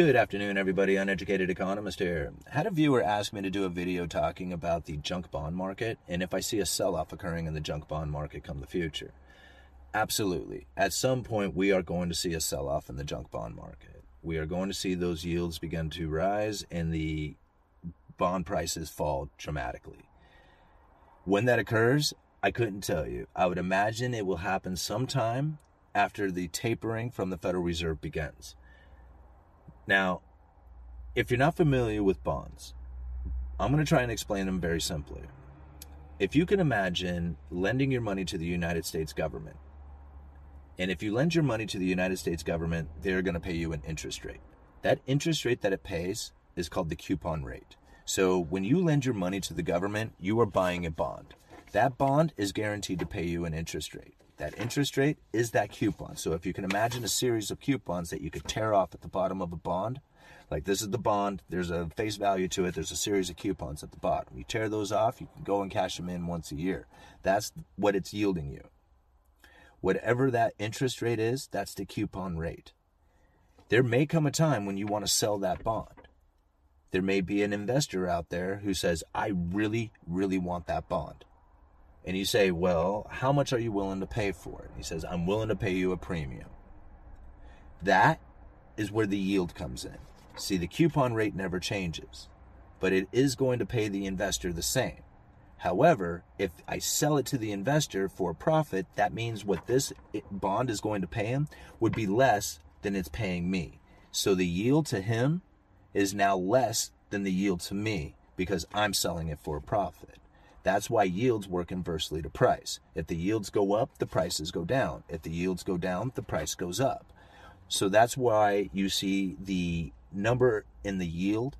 Good afternoon, everybody. Uneducated economist here. Had a viewer ask me to do a video talking about the junk bond market and if I see a sell off occurring in the junk bond market come the future. Absolutely. At some point, we are going to see a sell off in the junk bond market. We are going to see those yields begin to rise and the bond prices fall dramatically. When that occurs, I couldn't tell you. I would imagine it will happen sometime after the tapering from the Federal Reserve begins. Now, if you're not familiar with bonds, I'm going to try and explain them very simply. If you can imagine lending your money to the United States government, and if you lend your money to the United States government, they're going to pay you an interest rate. That interest rate that it pays is called the coupon rate. So when you lend your money to the government, you are buying a bond. That bond is guaranteed to pay you an interest rate. That interest rate is that coupon. So if you can imagine a series of coupons that you could tear off at the bottom of a bond, like this is the bond, there's a face value to it, there's a series of coupons at the bottom. You tear those off, you can go and cash them in once a year. That's what it's yielding you. Whatever that interest rate is, that's the coupon rate. There may come a time when you want to sell that bond. There may be an investor out there who says, I really, really want that bond. And you say, Well, how much are you willing to pay for it? He says, I'm willing to pay you a premium. That is where the yield comes in. See, the coupon rate never changes, but it is going to pay the investor the same. However, if I sell it to the investor for a profit, that means what this bond is going to pay him would be less than it's paying me. So the yield to him is now less than the yield to me because I'm selling it for a profit. That's why yields work inversely to price. If the yields go up, the prices go down. If the yields go down, the price goes up. So that's why you see the number in the yield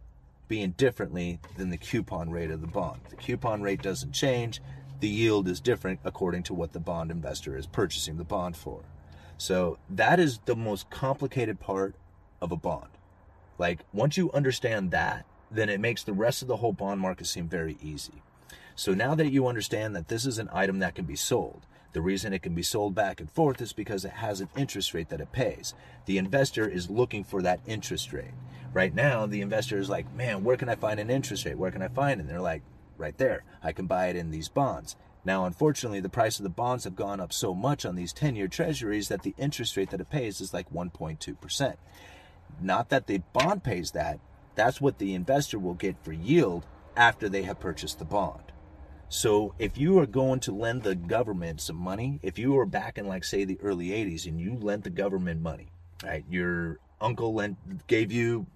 being differently than the coupon rate of the bond. The coupon rate doesn't change. The yield is different according to what the bond investor is purchasing the bond for. So that is the most complicated part of a bond. Like once you understand that, then it makes the rest of the whole bond market seem very easy. So now that you understand that this is an item that can be sold, the reason it can be sold back and forth is because it has an interest rate that it pays. The investor is looking for that interest rate. Right now, the investor is like, man, where can I find an interest rate? Where can I find it? And they're like, right there. I can buy it in these bonds. Now, unfortunately, the price of the bonds have gone up so much on these 10 year treasuries that the interest rate that it pays is like 1.2%. Not that the bond pays that, that's what the investor will get for yield after they have purchased the bond. So if you are going to lend the government some money, if you were back in like say the early 80s and you lent the government money, right? Your uncle lent gave you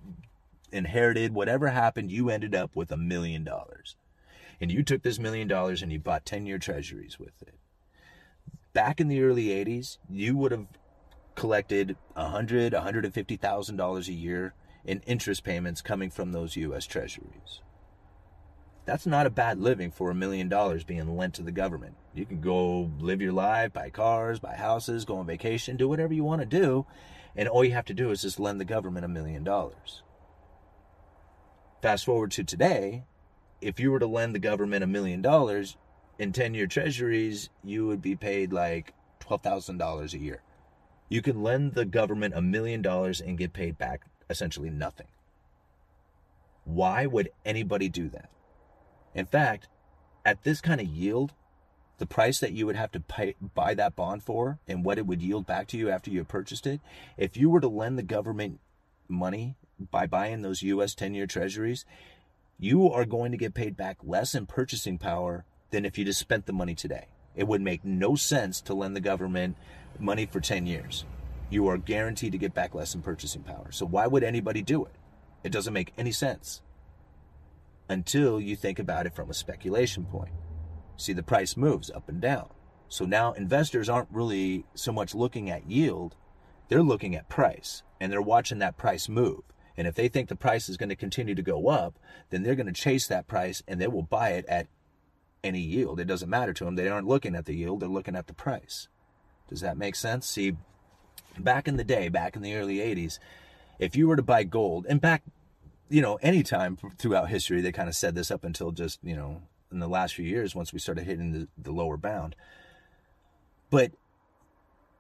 inherited whatever happened, you ended up with a million dollars. And you took this million dollars and you bought 10-year treasuries with it. Back in the early 80s, you would have collected a hundred, a hundred and fifty thousand dollars a year in interest payments coming from those US treasuries. That's not a bad living for a million dollars being lent to the government. You can go live your life, buy cars, buy houses, go on vacation, do whatever you want to do, and all you have to do is just lend the government a million dollars. Fast forward to today, if you were to lend the government a million dollars in 10 year treasuries, you would be paid like $12,000 a year. You can lend the government a million dollars and get paid back essentially nothing. Why would anybody do that? In fact, at this kind of yield, the price that you would have to pay, buy that bond for and what it would yield back to you after you purchased it, if you were to lend the government money by buying those US 10 year treasuries, you are going to get paid back less in purchasing power than if you just spent the money today. It would make no sense to lend the government money for 10 years. You are guaranteed to get back less in purchasing power. So why would anybody do it? It doesn't make any sense until you think about it from a speculation point. See, the price moves up and down. So now investors aren't really so much looking at yield, they're looking at price and they're watching that price move. And if they think the price is going to continue to go up, then they're going to chase that price and they will buy it at any yield. It doesn't matter to them. They aren't looking at the yield, they're looking at the price. Does that make sense? See, back in the day, back in the early 80s, if you were to buy gold, and back you know, anytime throughout history, they kind of said this up until just, you know, in the last few years once we started hitting the, the lower bound. But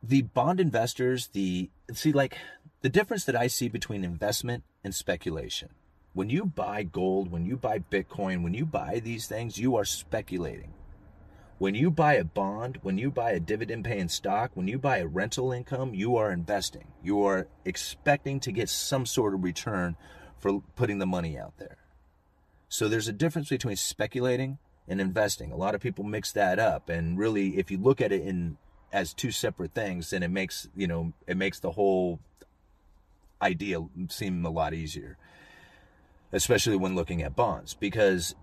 the bond investors, the see like the difference that I see between investment and speculation. When you buy gold, when you buy Bitcoin, when you buy these things, you are speculating. When you buy a bond, when you buy a dividend paying stock, when you buy a rental income, you are investing. You are expecting to get some sort of return for putting the money out there. So there's a difference between speculating and investing. A lot of people mix that up and really if you look at it in as two separate things, then it makes, you know, it makes the whole idea seem a lot easier. Especially when looking at bonds because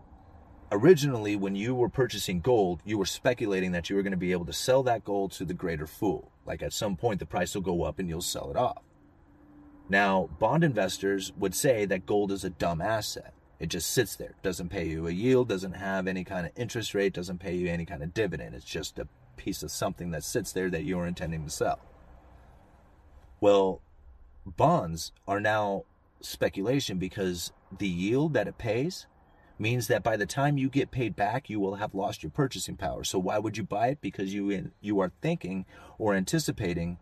originally when you were purchasing gold, you were speculating that you were going to be able to sell that gold to the greater fool. Like at some point the price will go up and you'll sell it off. Now, bond investors would say that gold is a dumb asset. It just sits there, doesn't pay you a yield, doesn't have any kind of interest rate, doesn't pay you any kind of dividend. It's just a piece of something that sits there that you're intending to sell. Well, bonds are now speculation because the yield that it pays means that by the time you get paid back, you will have lost your purchasing power. So why would you buy it? Because you in, you are thinking or anticipating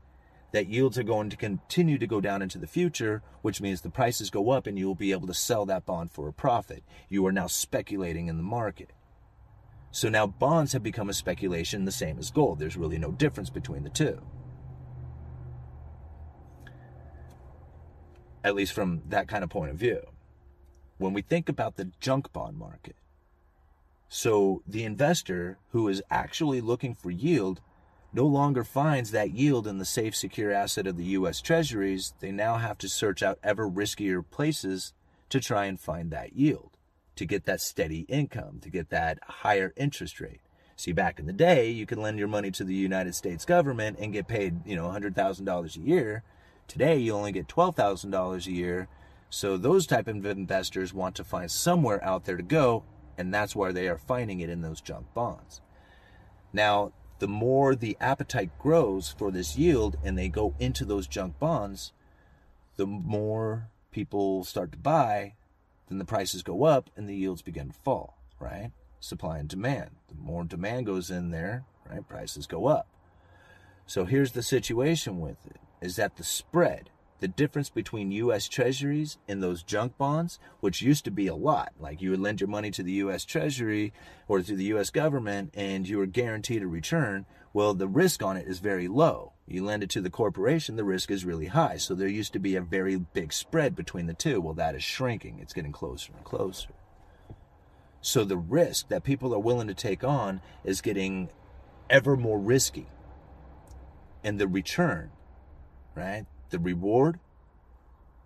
that yields are going to continue to go down into the future, which means the prices go up and you will be able to sell that bond for a profit. You are now speculating in the market. So now bonds have become a speculation the same as gold. There's really no difference between the two. At least from that kind of point of view when we think about the junk bond market. So the investor who is actually looking for yield no longer finds that yield in the safe, secure asset of the U.S. Treasuries. They now have to search out ever riskier places to try and find that yield, to get that steady income, to get that higher interest rate. See, back in the day, you could lend your money to the United States government and get paid, you know, $100,000 a year. Today, you only get $12,000 a year so those type of investors want to find somewhere out there to go, and that's why they are finding it in those junk bonds. Now, the more the appetite grows for this yield and they go into those junk bonds, the more people start to buy, then the prices go up and the yields begin to fall, right? Supply and demand. The more demand goes in there, right, prices go up. So here's the situation with it is that the spread the difference between U.S. Treasuries and those junk bonds, which used to be a lot. Like you would lend your money to the U.S. Treasury or to the U.S. government and you were guaranteed a return. Well, the risk on it is very low. You lend it to the corporation, the risk is really high. So there used to be a very big spread between the two. Well, that is shrinking. It's getting closer and closer. So the risk that people are willing to take on is getting ever more risky. And the return, right? The reward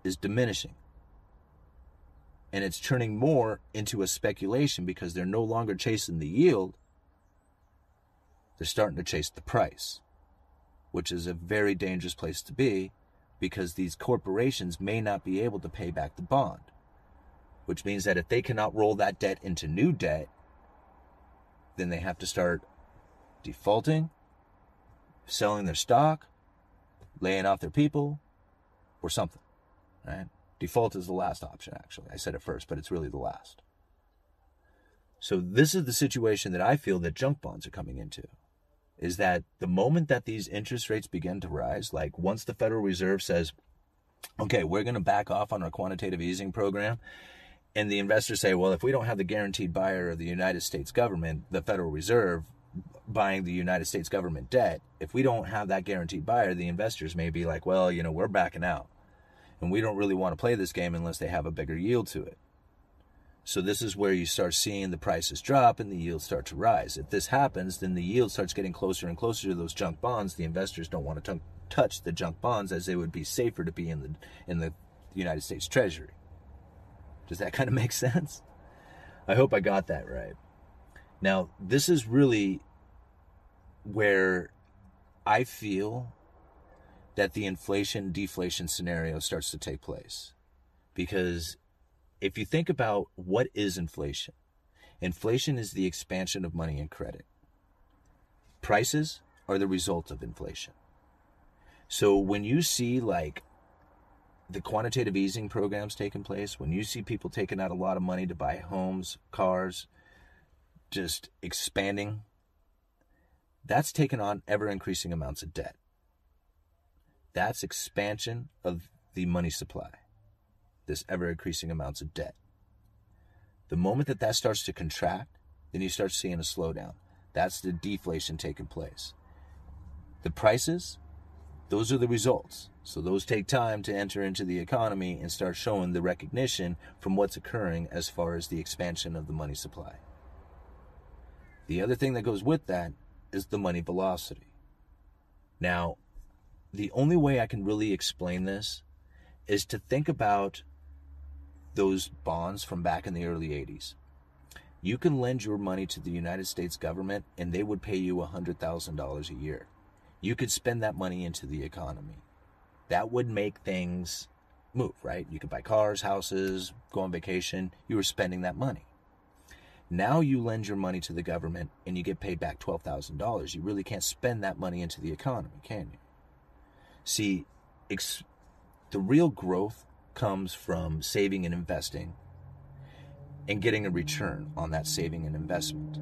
is diminishing. And it's turning more into a speculation because they're no longer chasing the yield. They're starting to chase the price, which is a very dangerous place to be because these corporations may not be able to pay back the bond. Which means that if they cannot roll that debt into new debt, then they have to start defaulting, selling their stock, laying off their people, or something. Right? Default is the last option, actually. I said it first, but it's really the last. So this is the situation that I feel that junk bonds are coming into. Is that the moment that these interest rates begin to rise, like once the Federal Reserve says, okay, we're going to back off on our quantitative easing program, and the investors say, well, if we don't have the guaranteed buyer of the United States government, the Federal Reserve, buying the United States government debt, if we don't have that guaranteed buyer, the investors may be like, well, you know, we're backing out. And we don't really want to play this game unless they have a bigger yield to it. So this is where you start seeing the prices drop and the yields start to rise. If this happens, then the yield starts getting closer and closer to those junk bonds. The investors don't want to t- touch the junk bonds as they would be safer to be in the in the United States Treasury. Does that kind of make sense? I hope I got that right. Now, this is really where I feel that the inflation deflation scenario starts to take place. Because if you think about what is inflation, inflation is the expansion of money and credit. Prices are the result of inflation. So when you see like the quantitative easing programs taking place, when you see people taking out a lot of money to buy homes, cars, just expanding, that's taken on ever increasing amounts of debt. That's expansion of the money supply, this ever increasing amounts of debt. The moment that that starts to contract, then you start seeing a slowdown. That's the deflation taking place. The prices, those are the results. So those take time to enter into the economy and start showing the recognition from what's occurring as far as the expansion of the money supply. The other thing that goes with that is the money velocity. Now, the only way I can really explain this is to think about those bonds from back in the early 80s. You can lend your money to the United States government and they would pay you $100,000 a year. You could spend that money into the economy. That would make things move, right? You could buy cars, houses, go on vacation. You were spending that money. Now you lend your money to the government and you get paid back $12,000. You really can't spend that money into the economy, can you? See, ex- the real growth comes from saving and investing and getting a return on that saving and investment.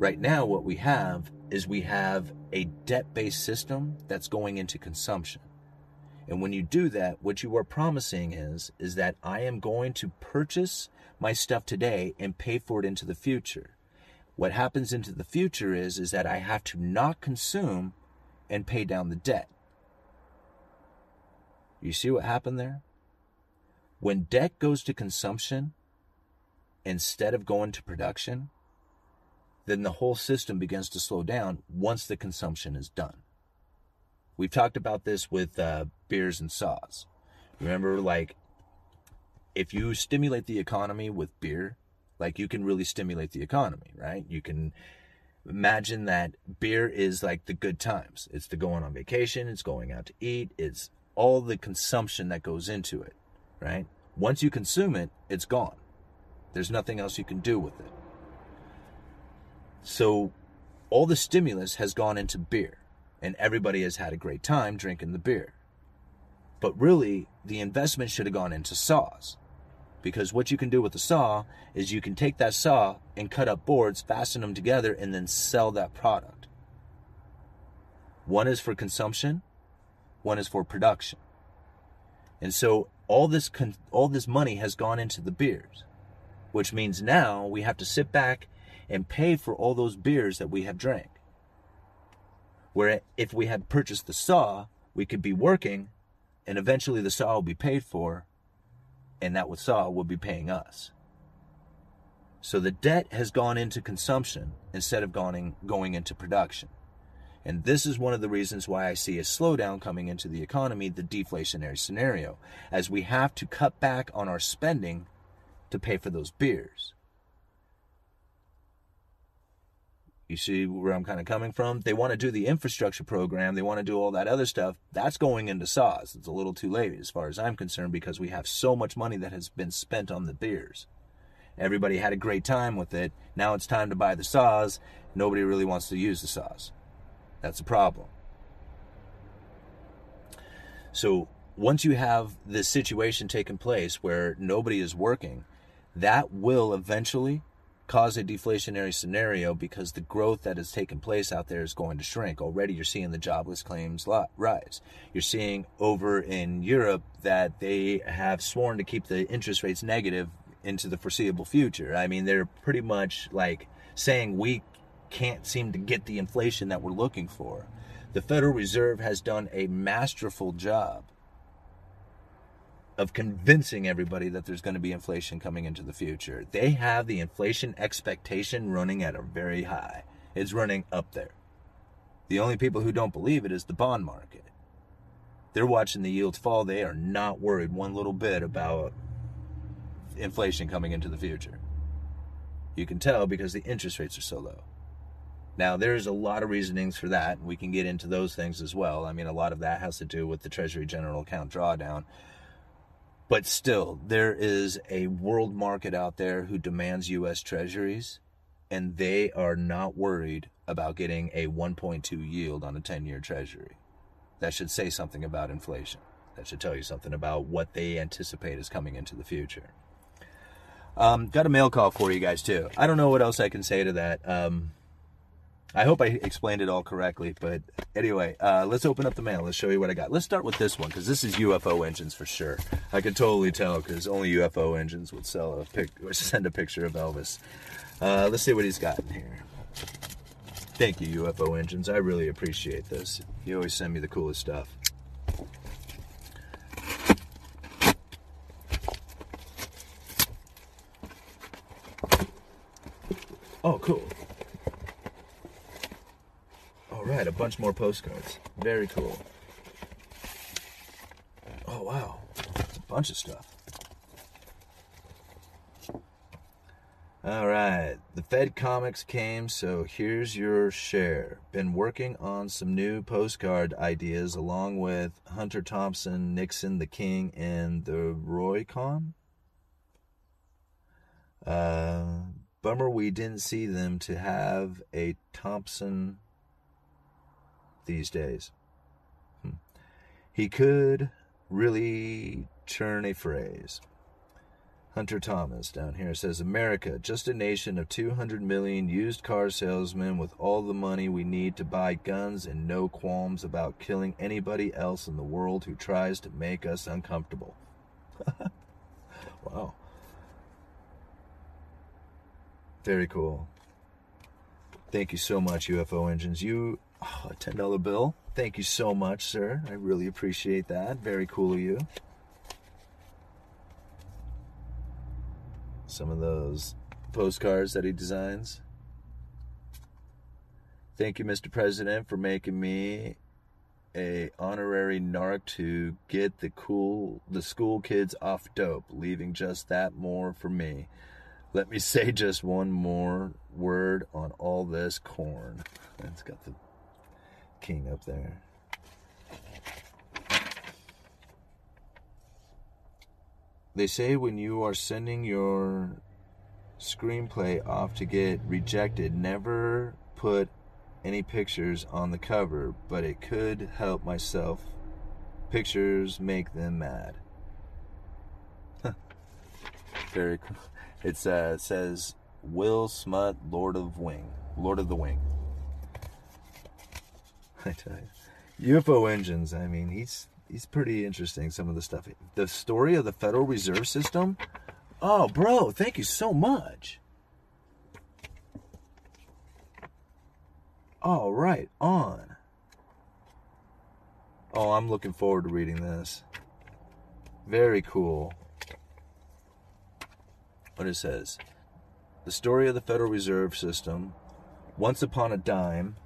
Right now, what we have is we have a debt based system that's going into consumption. And when you do that, what you are promising is, is that I am going to purchase my stuff today and pay for it into the future. What happens into the future is, is that I have to not consume and pay down the debt. You see what happened there? When debt goes to consumption instead of going to production, then the whole system begins to slow down once the consumption is done. We've talked about this with uh, beers and saws. Remember, like, if you stimulate the economy with beer, like, you can really stimulate the economy, right? You can imagine that beer is like the good times. It's the going on vacation, it's going out to eat, it's all the consumption that goes into it, right? Once you consume it, it's gone. There's nothing else you can do with it. So all the stimulus has gone into beer, and everybody has had a great time drinking the beer. But really, the investment should have gone into saws. Because what you can do with a saw is you can take that saw and cut up boards, fasten them together, and then sell that product. One is for consumption, one is for production. And so all this con- all this money has gone into the beers, which means now we have to sit back and pay for all those beers that we have drank. Where if we had purchased the saw, we could be working and eventually the saw will be paid for and that saw will be paying us. So the debt has gone into consumption instead of going, going into production. And this is one of the reasons why I see a slowdown coming into the economy, the deflationary scenario, as we have to cut back on our spending to pay for those beers. You see where I'm kind of coming from? They want to do the infrastructure program, they want to do all that other stuff. That's going into saws. It's a little too late as far as I'm concerned because we have so much money that has been spent on the beers. Everybody had a great time with it. Now it's time to buy the saws. Nobody really wants to use the saws. That's a problem. So once you have this situation taking place where nobody is working, that will eventually cause a deflationary scenario because the growth that has taken place out there is going to shrink. Already you're seeing the jobless claims rise. You're seeing over in Europe that they have sworn to keep the interest rates negative into the foreseeable future. I mean, they're pretty much like saying we can't seem to get the inflation that we're looking for. The Federal Reserve has done a masterful job of convincing everybody that there's going to be inflation coming into the future. They have the inflation expectation running at a very high. It's running up there. The only people who don't believe it is the bond market. They're watching the yields fall. They are not worried one little bit about inflation coming into the future. You can tell because the interest rates are so low. Now, there's a lot of reasonings for that. We can get into those things as well. I mean, a lot of that has to do with the Treasury General Account drawdown. But still, there is a world market out there who demands U.S. Treasuries, and they are not worried about getting a 1.2 yield on a 10 year Treasury. That should say something about inflation. That should tell you something about what they anticipate is coming into the future. Um, got a mail call for you guys, too. I don't know what else I can say to that. Um, I hope I explained it all correctly, but anyway, uh, let's open up the mail. Let's show you what I got. Let's start with this one because this is UFO engines for sure. I can totally tell because only UFO engines would sell a pic or send a picture of Elvis. Uh, let's see what he's got in here. Thank you, UFO engines. I really appreciate this. You always send me the coolest stuff. Oh, cool. All right, a bunch more postcards. Very cool. Oh, wow. It's a bunch of stuff. All right, the Fed comics came, so here's your share. Been working on some new postcard ideas along with Hunter Thompson, Nixon the King, and the Roycon. Uh, bummer we didn't see them to have a Thompson these days. Hmm. He could really turn a phrase. Hunter Thompson down here says America, just a nation of 200 million used car salesmen with all the money we need to buy guns and no qualms about killing anybody else in the world who tries to make us uncomfortable. wow. Very cool. Thank you so much, UFO Engines. You, oh, a $10 bill. Thank you so much, sir. I really appreciate that. Very cool of you. some of those postcards that he designs. Thank you, Mr. President, for making me a honorary narc to get the cool the school kids off dope, leaving just that more for me. Let me say just one more word on all this corn. It's got the king up there. They say when you are sending your screenplay off to get rejected, never put any pictures on the cover, but it could help myself. Pictures make them mad. Very cool. It's, uh, it says Will Smut, Lord of Wing, Lord of the Wing. I tell you, UFO engines. I mean, he's he's pretty interesting. Some of the stuff. The story of the Federal Reserve System. Oh, bro, thank you so much. All right, on. Oh, I'm looking forward to reading this. Very cool. What it says The story of the Federal Reserve System. Once upon a dime,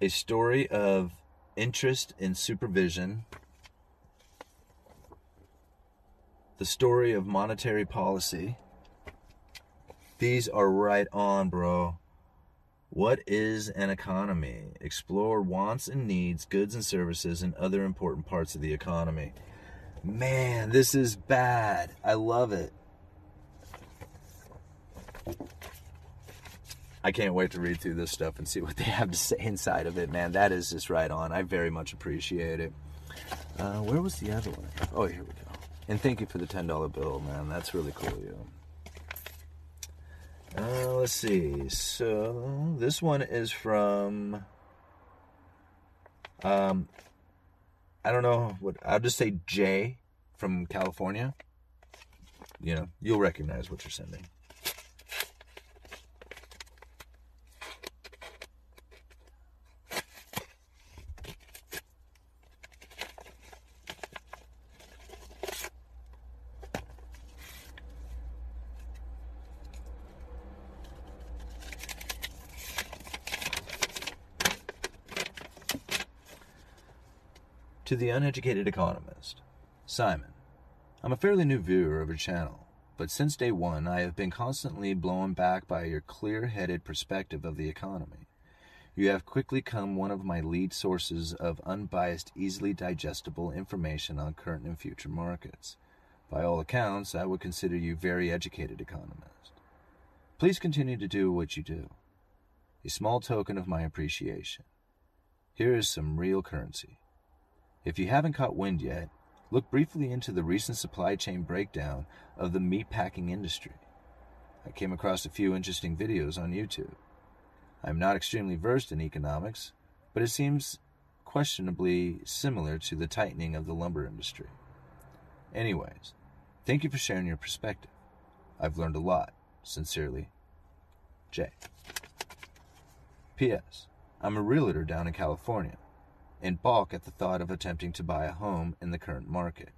a story of interest in supervision, the story of monetary policy. These are right on, bro. What is an economy? Explore wants and needs, goods and services, and other important parts of the economy. Man, this is bad. I love it. I can't wait to read through this stuff and see what they have to say inside of it, man. That is just right on. I very much appreciate it. Uh, where was the other one? Oh, here we go. And thank you for the $10 bill, man. That's really cool you. Uh, let's see. So, this one is from. Um, I don't know what. I'll just say Jay from California. You know, you'll recognize what you're sending. To the uneducated economist, Simon, I'm a fairly new viewer of your channel, but since day one I have been constantly blown back by your clear headed perspective of the economy. You have quickly come one of my lead sources of unbiased, easily digestible information on current and future markets. By all accounts, I would consider you very educated economist. Please continue to do what you do. A small token of my appreciation. Here is some real currency. If you haven't caught wind yet, look briefly into the recent supply chain breakdown of the meatpacking industry. I came across a few interesting videos on YouTube. I'm not extremely versed in economics, but it seems questionably similar to the tightening of the lumber industry. Anyways, thank you for sharing your perspective. I've learned a lot. Sincerely, Jay. P.S. I'm a realtor down in California and balk at the thought of attempting to buy a home in the current market.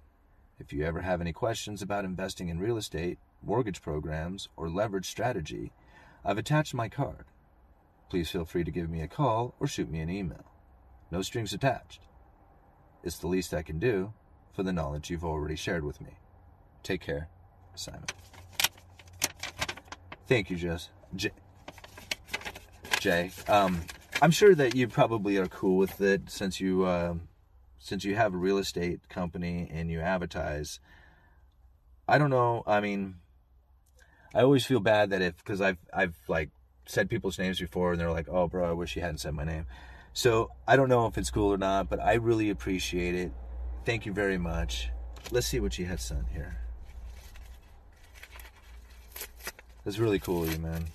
If you ever have any questions about investing in real estate, mortgage programs, or leverage strategy, I've attached my card. Please feel free to give me a call or shoot me an email. No strings attached. It's the least I can do for the knowledge you've already shared with me. Take care, Simon. Thank you, Jess. J- Jay. Um, I'm sure that you probably are cool with it since you uh, since you have a real estate company and you advertise. I don't know. I mean, I always feel bad that if because I've I've like said people's names before and they're like, "Oh, bro, I wish you hadn't said my name." So I don't know if it's cool or not, but I really appreciate it. Thank you very much. Let's see what you had sent here. That's really cool of you, man.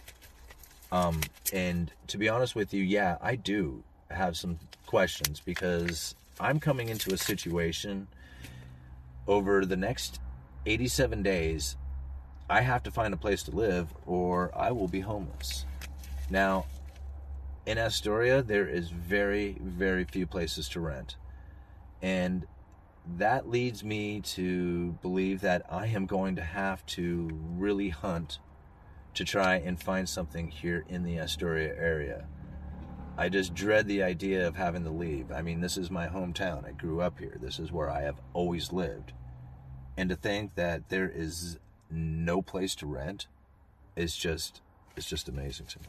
Um, and to be honest with you, yeah, I do have some questions because I'm coming into a situation over the next 87 days. I have to find a place to live or I will be homeless. Now, in Astoria, there is very, very few places to rent. And that leads me to believe that I am going to have to really hunt to try and find something here in the Astoria area. I just dread the idea of having to leave. I mean, this is my hometown. I grew up here. This is where I have always lived. And to think that there is no place to rent is just it's just amazing to me.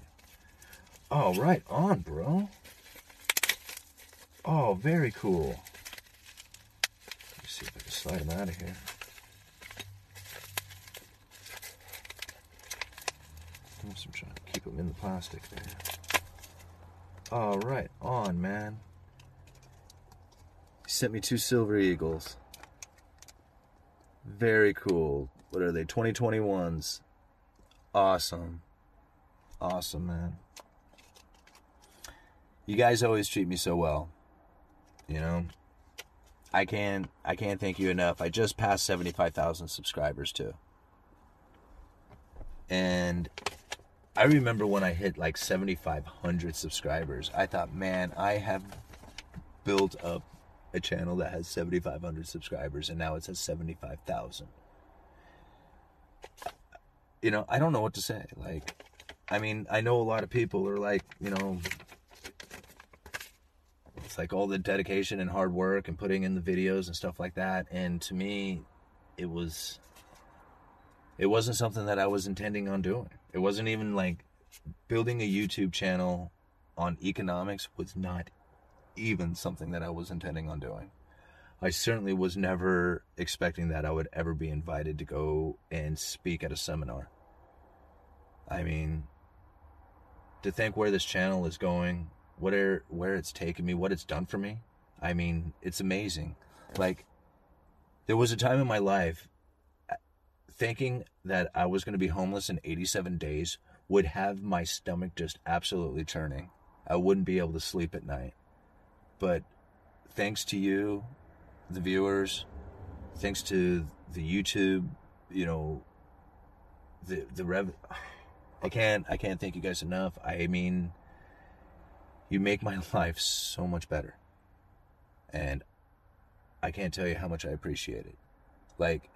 Oh, right on, bro. Oh, very cool. Let me see if I can slide him out of here. I'm keep them in the plastic there. All right, on, man. He sent me two silver eagles. Very cool. What are they? 2021s. Awesome. Awesome, man. You guys always treat me so well. You know? I can't I can't thank you enough. I just passed 75,000 subscribers too. And I remember when I hit like 7,500 subscribers, I thought, man, I have built up a channel that has 7,500 subscribers and now it's at 75,000. You know, I don't know what to say. Like, I mean, I know a lot of people are like, you know, it's like all the dedication and hard work and putting in the videos and stuff like that. And to me, it was, it wasn't something that I was intending on doing. It wasn't even like building a YouTube channel on economics was not even something that I was intending on doing. I certainly was never expecting that I would ever be invited to go and speak at a seminar. I mean, to think where this channel is going, what are, where it's taken me, what it's done for me. I mean, it's amazing. Like, there was a time in my life thinking that I was going to be homeless in 87 days would have my stomach just absolutely turning. I wouldn't be able to sleep at night. But thanks to you, the viewers, thanks to the YouTube, you know, the the rev I can't I can't thank you guys enough. I mean you make my life so much better. And I can't tell you how much I appreciate it. Like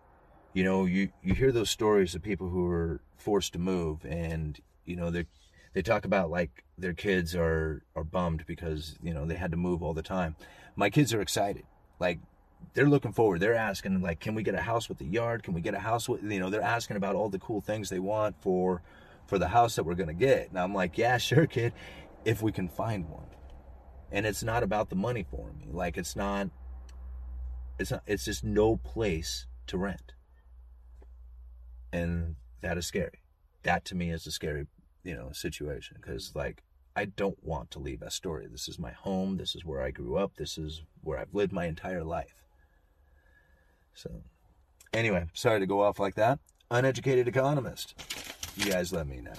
you know, you, you hear those stories of people who are forced to move and, you know, they they talk about like their kids are, are bummed because, you know, they had to move all the time. My kids are excited. Like they're looking forward. They're asking like, can we get a house with a yard? Can we get a house with, you know, they're asking about all the cool things they want for, for the house that we're going to get. And I'm like, yeah, sure, kid, if we can find one. And it's not about the money for me. Like it's not, it's not, it's just no place to rent and that is scary. That to me is a scary, you know, situation because like I don't want to leave Astoria. This is my home. This is where I grew up. This is where I've lived my entire life. So, anyway, sorry to go off like that. Uneducated economist. You guys let me know.